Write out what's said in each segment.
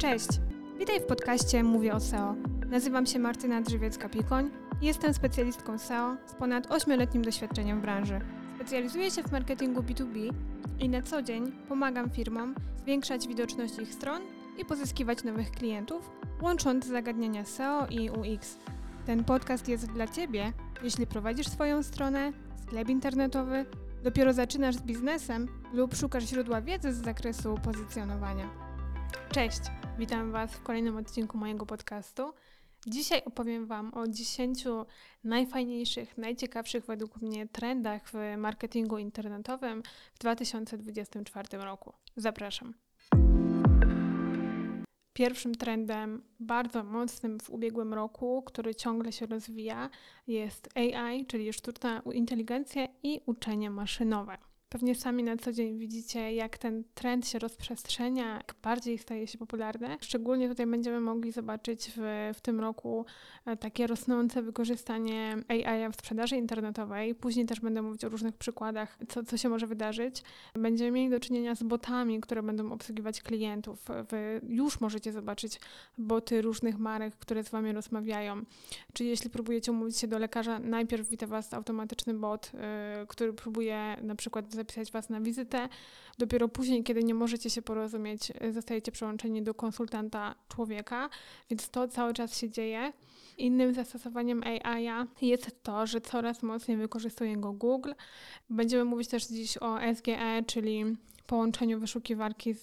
Cześć! Witaj w podcaście Mówię o SEO. Nazywam się Martyna Drzewiecka-Pikoń i jestem specjalistką SEO z ponad 8-letnim doświadczeniem w branży. Specjalizuję się w marketingu B2B i na co dzień pomagam firmom zwiększać widoczność ich stron i pozyskiwać nowych klientów, łącząc zagadnienia SEO i UX. Ten podcast jest dla Ciebie, jeśli prowadzisz swoją stronę, sklep internetowy, dopiero zaczynasz z biznesem lub szukasz źródła wiedzy z zakresu pozycjonowania. Cześć, witam Was w kolejnym odcinku mojego podcastu. Dzisiaj opowiem Wam o 10 najfajniejszych, najciekawszych według mnie trendach w marketingu internetowym w 2024 roku. Zapraszam. Pierwszym trendem, bardzo mocnym w ubiegłym roku, który ciągle się rozwija, jest AI, czyli sztuczna inteligencja i uczenie maszynowe. Pewnie sami na co dzień widzicie, jak ten trend się rozprzestrzenia, jak bardziej staje się popularny. Szczególnie tutaj będziemy mogli zobaczyć w, w tym roku e, takie rosnące wykorzystanie AI w sprzedaży internetowej. Później też będę mówić o różnych przykładach, co, co się może wydarzyć. Będziemy mieli do czynienia z botami, które będą obsługiwać klientów. Wy już możecie zobaczyć boty różnych marek, które z Wami rozmawiają. Czy jeśli próbujecie umówić się do lekarza, najpierw wita Was automatyczny bot, yy, który próbuje na przykład zapisać Was na wizytę. Dopiero później, kiedy nie możecie się porozumieć, y, zostajecie przełączeni do konsultanta człowieka, więc to cały czas się dzieje. Innym zastosowaniem AI jest to, że coraz mocniej wykorzystuje go Google. Będziemy mówić też dziś o SGE, czyli połączeniu wyszukiwarki z,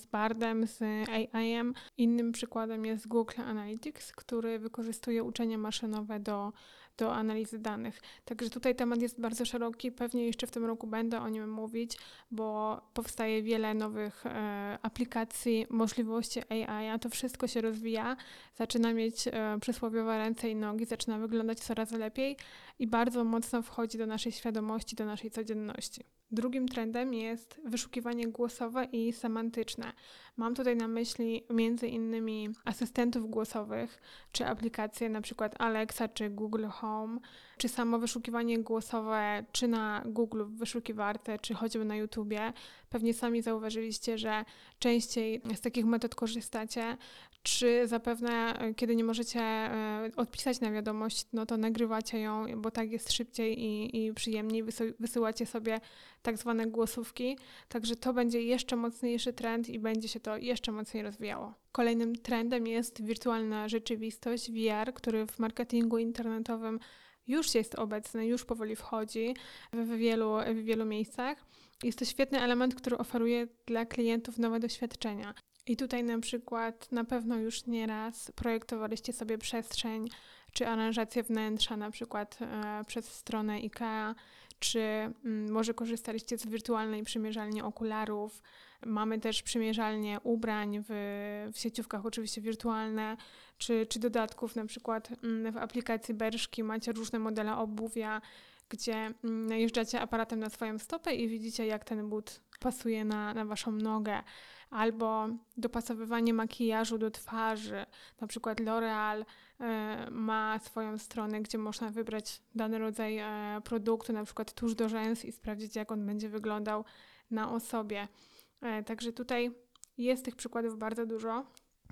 z Bardem, z AI-em. Innym przykładem jest Google Analytics, który wykorzystuje uczenie maszynowe do, do analizy danych. Także tutaj temat jest bardzo szeroki. Pewnie jeszcze w tym roku będę o nim mówić, bo powstaje wiele nowych e, aplikacji, możliwości AI, a to wszystko się rozwija, zaczyna mieć e, przysłowiowe ręce i nogi, zaczyna wyglądać coraz lepiej i bardzo mocno wchodzi do naszej świadomości, do naszej codzienności. Drugim trendem jest wyszukiwanie głosowe i semantyczne. Mam tutaj na myśli innymi asystentów głosowych, czy aplikacje przykład Alexa czy Google Home, czy samo wyszukiwanie głosowe, czy na Google w wyszukiwarce, czy choćby na YouTubie. Pewnie sami zauważyliście, że częściej z takich metod korzystacie, czy zapewne, e, kiedy nie możecie e, odpisać na wiadomość, no to nagrywacie ją, bo tak jest szybciej i, i przyjemniej, wysyłacie sobie tak zwane głosówki. Także to będzie jeszcze mocniejszy trend i będzie się to jeszcze mocniej rozwijało. Kolejnym trendem jest wirtualna rzeczywistość VR, który w marketingu internetowym już jest obecny, już powoli wchodzi w wielu, w wielu miejscach. Jest to świetny element, który oferuje dla klientów nowe doświadczenia. I tutaj na przykład na pewno już nieraz projektowaliście sobie przestrzeń czy aranżację wnętrza, na przykład e, przez stronę IKEA, czy mm, może korzystaliście z wirtualnej przymierzalni okularów. Mamy też przymierzalnie ubrań w, w sieciówkach, oczywiście wirtualne, czy, czy dodatków, na przykład mm, w aplikacji Berszki macie różne modele obuwia, gdzie mm, najeżdżacie aparatem na swoją stopę i widzicie, jak ten but pasuje na, na waszą nogę albo dopasowywanie makijażu do twarzy. Na przykład L'Oreal e, ma swoją stronę, gdzie można wybrać dany rodzaj e, produktu, na przykład tuż do rzęs i sprawdzić, jak on będzie wyglądał na osobie. E, także tutaj jest tych przykładów bardzo dużo.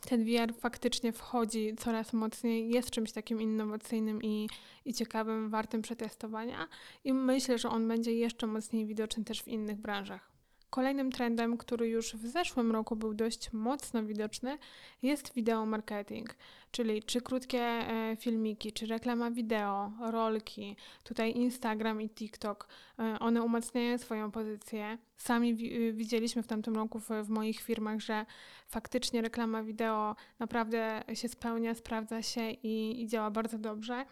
Ten VR faktycznie wchodzi coraz mocniej, jest czymś takim innowacyjnym i, i ciekawym, wartym przetestowania, i myślę, że on będzie jeszcze mocniej widoczny też w innych branżach. Kolejnym trendem, który już w zeszłym roku był dość mocno widoczny, jest wideo marketing, czyli czy krótkie e, filmiki, czy reklama wideo, rolki, tutaj Instagram i TikTok, e, one umacniają swoją pozycję. Sami widzieliśmy w tamtym roku w, w moich firmach, że faktycznie reklama wideo naprawdę się spełnia, sprawdza się i, i działa bardzo dobrze.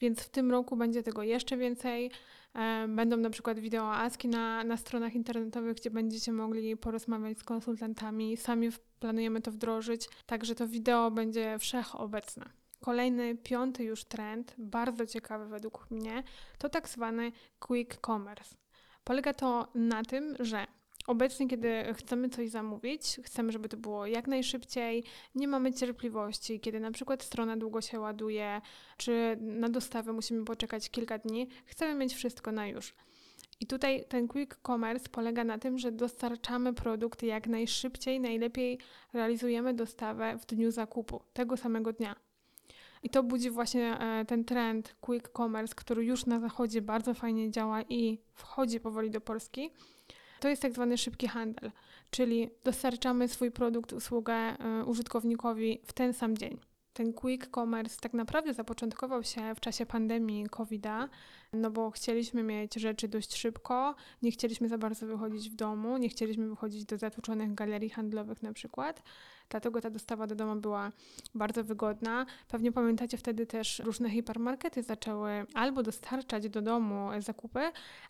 Więc w tym roku będzie tego jeszcze więcej. E, będą na przykład wideo ASKI na, na stronach internetowych, gdzie będziecie mogli porozmawiać z konsultantami. Sami planujemy to wdrożyć, także to wideo będzie wszechobecne. Kolejny, piąty już trend, bardzo ciekawy według mnie, to tak zwany quick commerce. Polega to na tym, że Obecnie, kiedy chcemy coś zamówić, chcemy, żeby to było jak najszybciej, nie mamy cierpliwości, kiedy na przykład strona długo się ładuje, czy na dostawę musimy poczekać kilka dni, chcemy mieć wszystko na już. I tutaj ten quick commerce polega na tym, że dostarczamy produkt jak najszybciej, najlepiej realizujemy dostawę w dniu zakupu, tego samego dnia. I to budzi właśnie e, ten trend quick commerce, który już na zachodzie bardzo fajnie działa i wchodzi powoli do Polski. To jest tak zwany szybki handel, czyli dostarczamy swój produkt, usługę e, użytkownikowi w ten sam dzień. Ten quick commerce tak naprawdę zapoczątkował się w czasie pandemii COVID-a, no bo chcieliśmy mieć rzeczy dość szybko, nie chcieliśmy za bardzo wychodzić w domu, nie chcieliśmy wychodzić do zatłoczonych galerii handlowych na przykład. Dlatego ta dostawa do domu była bardzo wygodna. Pewnie pamiętacie wtedy też różne hipermarkety zaczęły albo dostarczać do domu zakupy,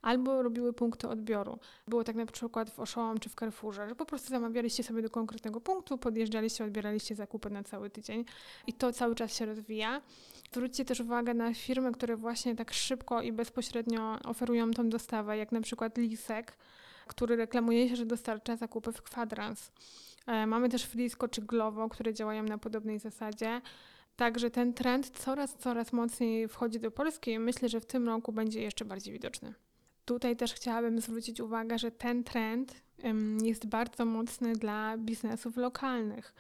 albo robiły punkty odbioru. Było tak na przykład w Oszołom czy w Carrefourze, że po prostu zamawialiście sobie do konkretnego punktu, podjeżdżaliście, odbieraliście zakupy na cały tydzień i to cały czas się rozwija. Zwróćcie też uwagę na firmy, które właśnie tak szybko i bezpośrednio oferują tą dostawę, jak na przykład Lisek, który reklamuje się, że dostarcza zakupy w kwadrans. E, mamy też Frisco czy Glovo, które działają na podobnej zasadzie. Także ten trend coraz, coraz mocniej wchodzi do Polski i myślę, że w tym roku będzie jeszcze bardziej widoczny. Tutaj też chciałabym zwrócić uwagę, że ten trend jest bardzo mocny dla biznesów lokalnych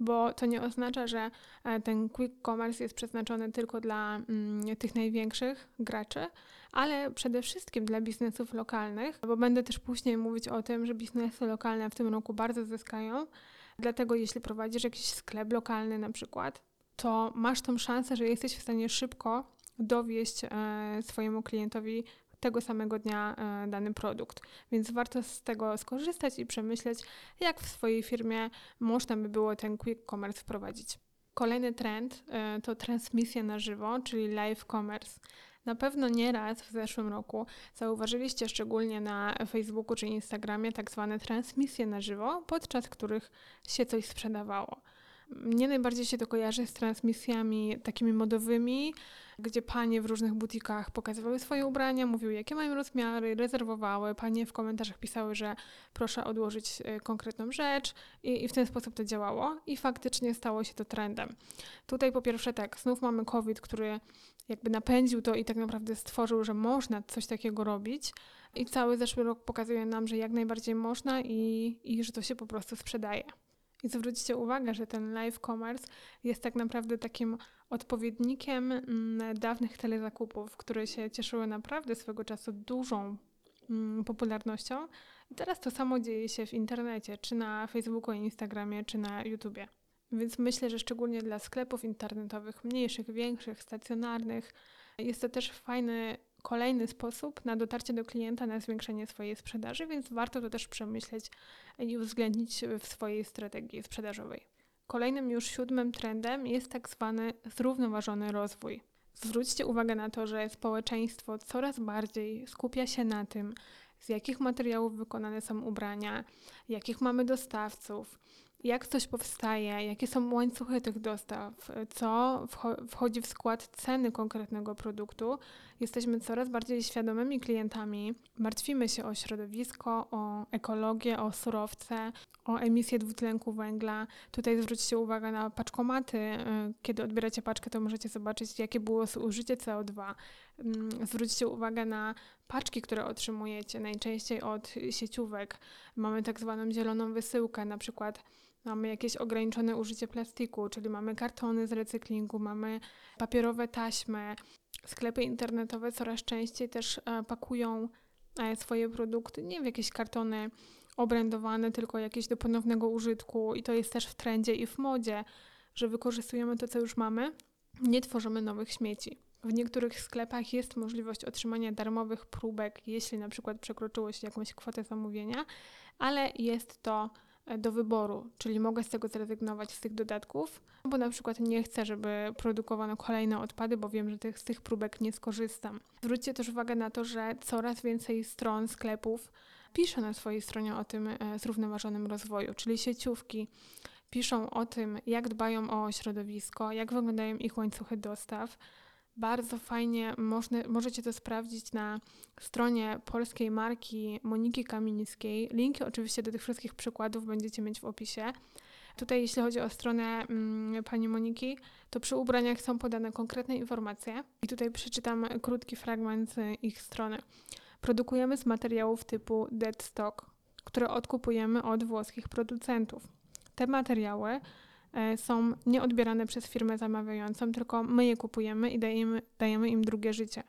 bo to nie oznacza, że e, ten quick commerce jest przeznaczony tylko dla mm, tych największych graczy, ale przede wszystkim dla biznesów lokalnych, bo będę też później mówić o tym, że biznesy lokalne w tym roku bardzo zyskają. Dlatego jeśli prowadzisz jakiś sklep lokalny na przykład, to masz tą szansę, że jesteś w stanie szybko dowieść e, swojemu klientowi tego samego dnia e, dany produkt. Więc warto z tego skorzystać i przemyśleć, jak w swojej firmie można by było ten quick commerce wprowadzić. Kolejny trend e, to transmisja na żywo, czyli live commerce. Na pewno nieraz w zeszłym roku zauważyliście szczególnie na Facebooku czy Instagramie tak zwane transmisje na żywo, podczas których się coś sprzedawało. Mnie najbardziej się to kojarzy z transmisjami takimi modowymi, gdzie panie w różnych butikach pokazywały swoje ubrania, mówiły jakie mają rozmiary, rezerwowały. Panie w komentarzach pisały, że proszę odłożyć e, konkretną rzecz i, i w ten sposób to działało i faktycznie stało się to trendem. Tutaj po pierwsze tak, znów mamy COVID, który jakby napędził to i tak naprawdę stworzył, że można coś takiego robić. I cały zeszły rok pokazuje nam, że jak najbardziej można i, i że to się po prostu sprzedaje. I zwróćcie uwagę, że ten live commerce jest tak naprawdę takim odpowiednikiem mm, dawnych telezakupów, które się cieszyły naprawdę swego czasu dużą mm, popularnością. I teraz to samo dzieje się w internecie, czy na Facebooku, Instagramie, czy na YouTubie. Więc myślę, że szczególnie dla sklepów internetowych, mniejszych, większych, stacjonarnych, jest to też fajny kolejny sposób na dotarcie do klienta, na zwiększenie swojej sprzedaży, więc warto to też przemyśleć i uwzględnić w swojej strategii sprzedażowej. Kolejnym już siódmym trendem jest tak zwany zrównoważony rozwój. Zwróćcie uwagę na to, że społeczeństwo coraz bardziej skupia się na tym, z jakich materiałów wykonane są ubrania, jakich mamy dostawców, jak coś powstaje, jakie są łańcuchy tych dostaw, co wchodzi w skład ceny konkretnego produktu, jesteśmy coraz bardziej świadomymi klientami. Martwimy się o środowisko, o ekologię, o surowce, o emisję dwutlenku węgla. Tutaj zwróćcie uwagę na paczkomaty. Kiedy odbieracie paczkę, to możecie zobaczyć, jakie było zużycie CO2. Mm, zwróćcie uwagę na paczki, które otrzymujecie, najczęściej od sieciówek. Mamy tak zwaną zieloną wysyłkę, na przykład Mamy jakieś ograniczone użycie plastiku, czyli mamy kartony z recyklingu, mamy papierowe taśmy. Sklepy internetowe coraz częściej też e, pakują e, swoje produkty nie w jakieś kartony obrędowane, tylko jakieś do ponownego użytku i to jest też w trendzie i w modzie, że wykorzystujemy to, co już mamy, nie tworzymy nowych śmieci. W niektórych sklepach jest możliwość otrzymania darmowych próbek, jeśli na przykład przekroczyło się jakąś kwotę zamówienia, ale jest to do wyboru, czyli mogę z tego zrezygnować z tych dodatków, bo na przykład nie chcę, żeby produkowano kolejne odpady, bo wiem, że tych, z tych próbek nie skorzystam. Zwróćcie też uwagę na to, że coraz więcej stron sklepów pisze na swojej stronie o tym e, zrównoważonym rozwoju, czyli sieciówki piszą o tym, jak dbają o środowisko, jak wyglądają ich łańcuchy dostaw, bardzo fajnie można, możecie to sprawdzić na stronie polskiej marki Moniki Kamińskiej. Linki oczywiście do tych wszystkich przykładów będziecie mieć w opisie. Tutaj jeśli chodzi o stronę mm, pani Moniki, to przy ubraniach są podane konkretne informacje i tutaj przeczytam krótki fragment z ich strony. Produkujemy z materiałów typu dead stock, które odkupujemy od włoskich producentów. Te materiały są nieodbierane przez firmę zamawiającą, tylko my je kupujemy i dajemy, dajemy im drugie życie.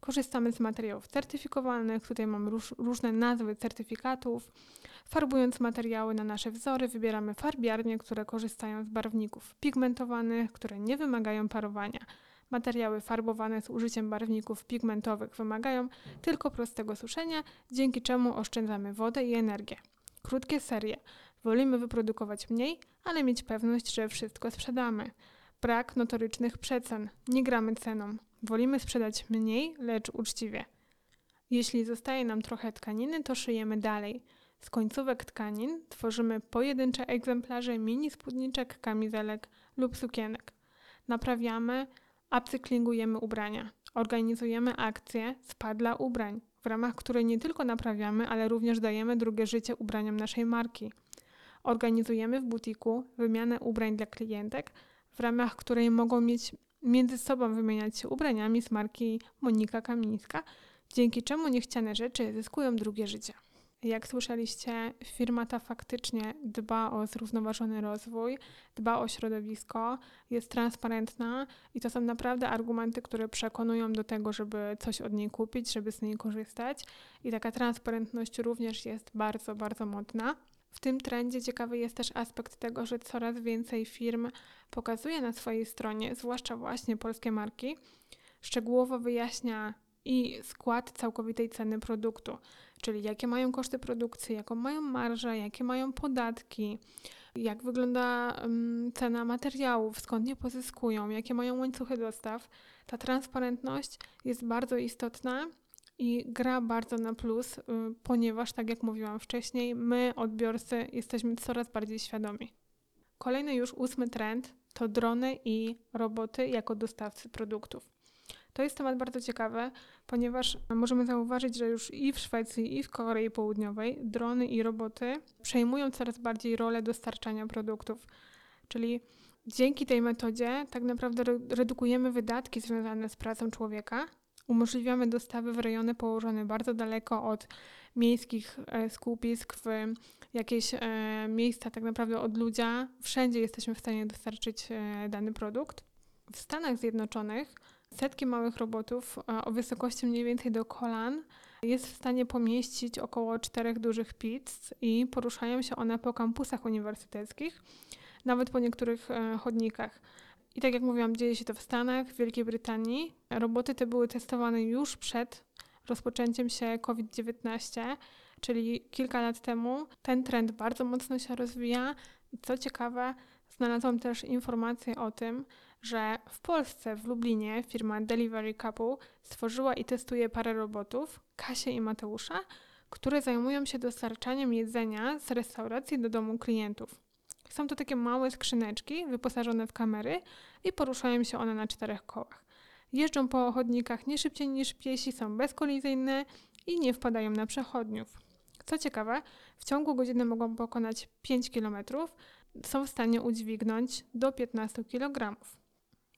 Korzystamy z materiałów certyfikowanych, tutaj mamy róż, różne nazwy certyfikatów. Farbując materiały na nasze wzory, wybieramy farbiarnie, które korzystają z barwników pigmentowanych, które nie wymagają parowania. Materiały farbowane z użyciem barwników pigmentowych wymagają tylko prostego suszenia, dzięki czemu oszczędzamy wodę i energię. Krótkie serie. Wolimy wyprodukować mniej, ale mieć pewność, że wszystko sprzedamy. Brak notorycznych przecen. Nie gramy ceną. Wolimy sprzedać mniej, lecz uczciwie. Jeśli zostaje nam trochę tkaniny, to szyjemy dalej. Z końcówek tkanin tworzymy pojedyncze egzemplarze mini spódniczek, kamizelek lub sukienek. Naprawiamy, upcyklingujemy ubrania. Organizujemy akcję Spa dla ubrań, w ramach której nie tylko naprawiamy, ale również dajemy drugie życie ubraniom naszej marki. Organizujemy w butiku wymianę ubrań dla klientek, w ramach której mogą mieć między sobą wymieniać się ubraniami z marki Monika Kamińska, dzięki czemu niechciane rzeczy zyskują drugie życie. Jak słyszeliście, firma ta faktycznie dba o zrównoważony rozwój, dba o środowisko, jest transparentna i to są naprawdę argumenty, które przekonują do tego, żeby coś od niej kupić, żeby z niej korzystać. I taka transparentność również jest bardzo, bardzo modna. W tym trendzie ciekawy jest też aspekt tego, że coraz więcej firm pokazuje na swojej stronie, zwłaszcza właśnie polskie marki, szczegółowo wyjaśnia i skład całkowitej ceny produktu, czyli jakie mają koszty produkcji, jaką mają marżę, jakie mają podatki, jak wygląda um, cena materiałów, skąd je pozyskują, jakie mają łańcuchy dostaw. Ta transparentność jest bardzo istotna i gra bardzo na plus, y, ponieważ, tak jak mówiłam wcześniej, my, odbiorcy, jesteśmy coraz bardziej świadomi. Kolejny już ósmy trend to drony i roboty jako dostawcy produktów. To jest temat bardzo ciekawy, ponieważ możemy zauważyć, że już i w Szwecji, i w Korei Południowej drony i roboty przejmują coraz bardziej rolę dostarczania produktów. Czyli dzięki tej metodzie tak naprawdę redukujemy wydatki związane z pracą człowieka, umożliwiamy dostawy w rejony położone bardzo daleko od miejskich e, skupisk, w jakieś e, miejsca tak naprawdę od ludzi. Wszędzie jesteśmy w stanie dostarczyć e, dany produkt. W Stanach Zjednoczonych setki małych robotów o wysokości mniej więcej do kolan jest w stanie pomieścić około czterech dużych pizz i poruszają się one po kampusach uniwersyteckich, nawet po niektórych chodnikach. I tak jak mówiłam, dzieje się to w Stanach, w Wielkiej Brytanii. Roboty te były testowane już przed rozpoczęciem się COVID-19, czyli kilka lat temu. Ten trend bardzo mocno się rozwija. Co ciekawe, znalazłam też informację o tym, że w Polsce, w Lublinie, firma Delivery Couple stworzyła i testuje parę robotów, Kasię i Mateusza, które zajmują się dostarczaniem jedzenia z restauracji do domu klientów. Są to takie małe skrzyneczki wyposażone w kamery i poruszają się one na czterech kołach. Jeżdżą po chodnikach nie szybciej niż piesi, są bezkolizyjne i nie wpadają na przechodniów. Co ciekawe, w ciągu godziny mogą pokonać 5 km, są w stanie udźwignąć do 15 kg.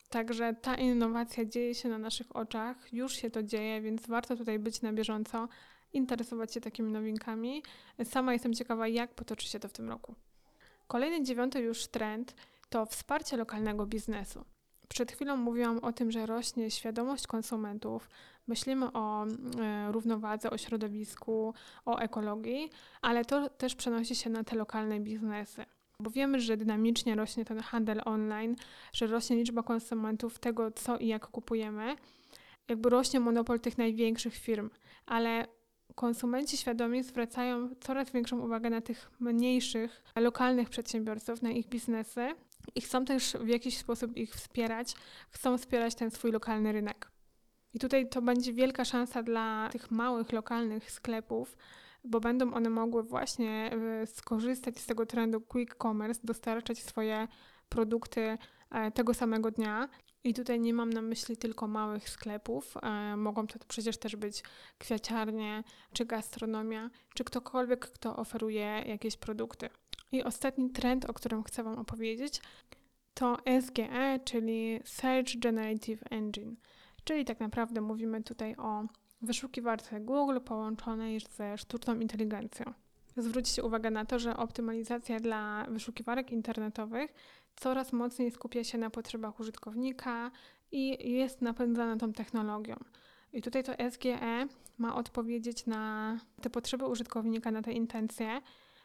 Także ta innowacja dzieje się na naszych oczach, już się to dzieje, więc warto tutaj być na bieżąco, interesować się takimi nowinkami. Sama jestem ciekawa, jak potoczy się to w tym roku. Kolejny dziewiąty już trend to wsparcie lokalnego biznesu. Przed chwilą mówiłam o tym, że rośnie świadomość konsumentów, myślimy o e, równowadze, o środowisku, o ekologii, ale to też przenosi się na te lokalne biznesy. Bo wiemy, że dynamicznie rośnie ten handel online, że rośnie liczba konsumentów tego, co i jak kupujemy. Jakby rośnie monopol tych największych firm, ale konsumenci świadomi zwracają coraz większą uwagę na tych mniejszych, lokalnych przedsiębiorców, na ich biznesy i chcą też w jakiś sposób ich wspierać, chcą wspierać ten swój lokalny rynek. I tutaj to będzie wielka szansa dla tych małych, lokalnych sklepów, bo będą one mogły właśnie e, skorzystać z tego trendu quick commerce, dostarczać swoje produkty e, tego samego dnia i tutaj nie mam na myśli tylko małych sklepów, e, mogą to przecież też być kwiaciarnie, czy gastronomia, czy ktokolwiek, kto oferuje jakieś produkty. I ostatni trend, o którym chcę Wam opowiedzieć, to SGE, czyli Search Generative Engine, czyli tak naprawdę mówimy tutaj o wyszukiwarce Google połączonej ze sztuczną inteligencją. Zwróćcie uwagę na to, że optymalizacja dla wyszukiwarek internetowych coraz mocniej skupia się na potrzebach użytkownika i jest napędzana tą technologią. I tutaj to SGE ma odpowiedzieć na te potrzeby użytkownika, na te intencje,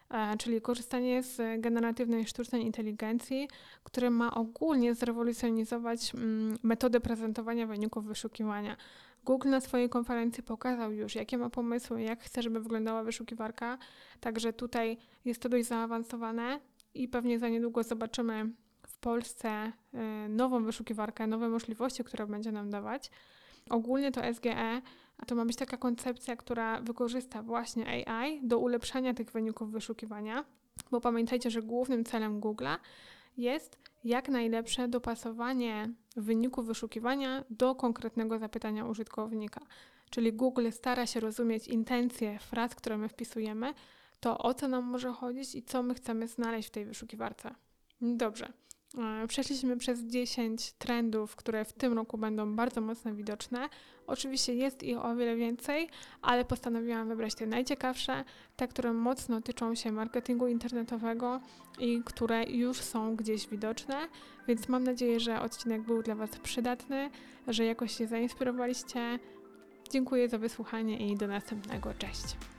e, czyli korzystanie z generatywnej sztucznej inteligencji, które ma ogólnie zrewolucjonizować mm, metodę prezentowania wyników wyszukiwania. Google na swojej konferencji pokazał już, jakie ma pomysły, jak chce, żeby wyglądała wyszukiwarka, także tutaj jest to dość zaawansowane i pewnie za niedługo zobaczymy w Polsce y, nową wyszukiwarkę, nowe możliwości, które będzie nam dawać. Ogólnie to SGE to ma być taka koncepcja, która wykorzysta właśnie AI do ulepszania tych wyników wyszukiwania, bo pamiętajcie, że głównym celem Google'a jest jak najlepsze dopasowanie wyniku wyszukiwania do konkretnego zapytania użytkownika. Czyli Google stara się rozumieć intencje fraz, które my wpisujemy, to o co nam może chodzić i co my chcemy znaleźć w tej wyszukiwarce. Dobrze. E, przeszliśmy przez 10 trendów, które w tym roku będą bardzo mocno widoczne. Oczywiście jest ich o wiele więcej, ale postanowiłam wybrać te najciekawsze, te, które mocno tyczą się marketingu internetowego i które już są gdzieś widoczne. Więc mam nadzieję, że odcinek był dla Was przydatny, że jakoś się zainspirowaliście. Dziękuję za wysłuchanie i do następnego. Cześć.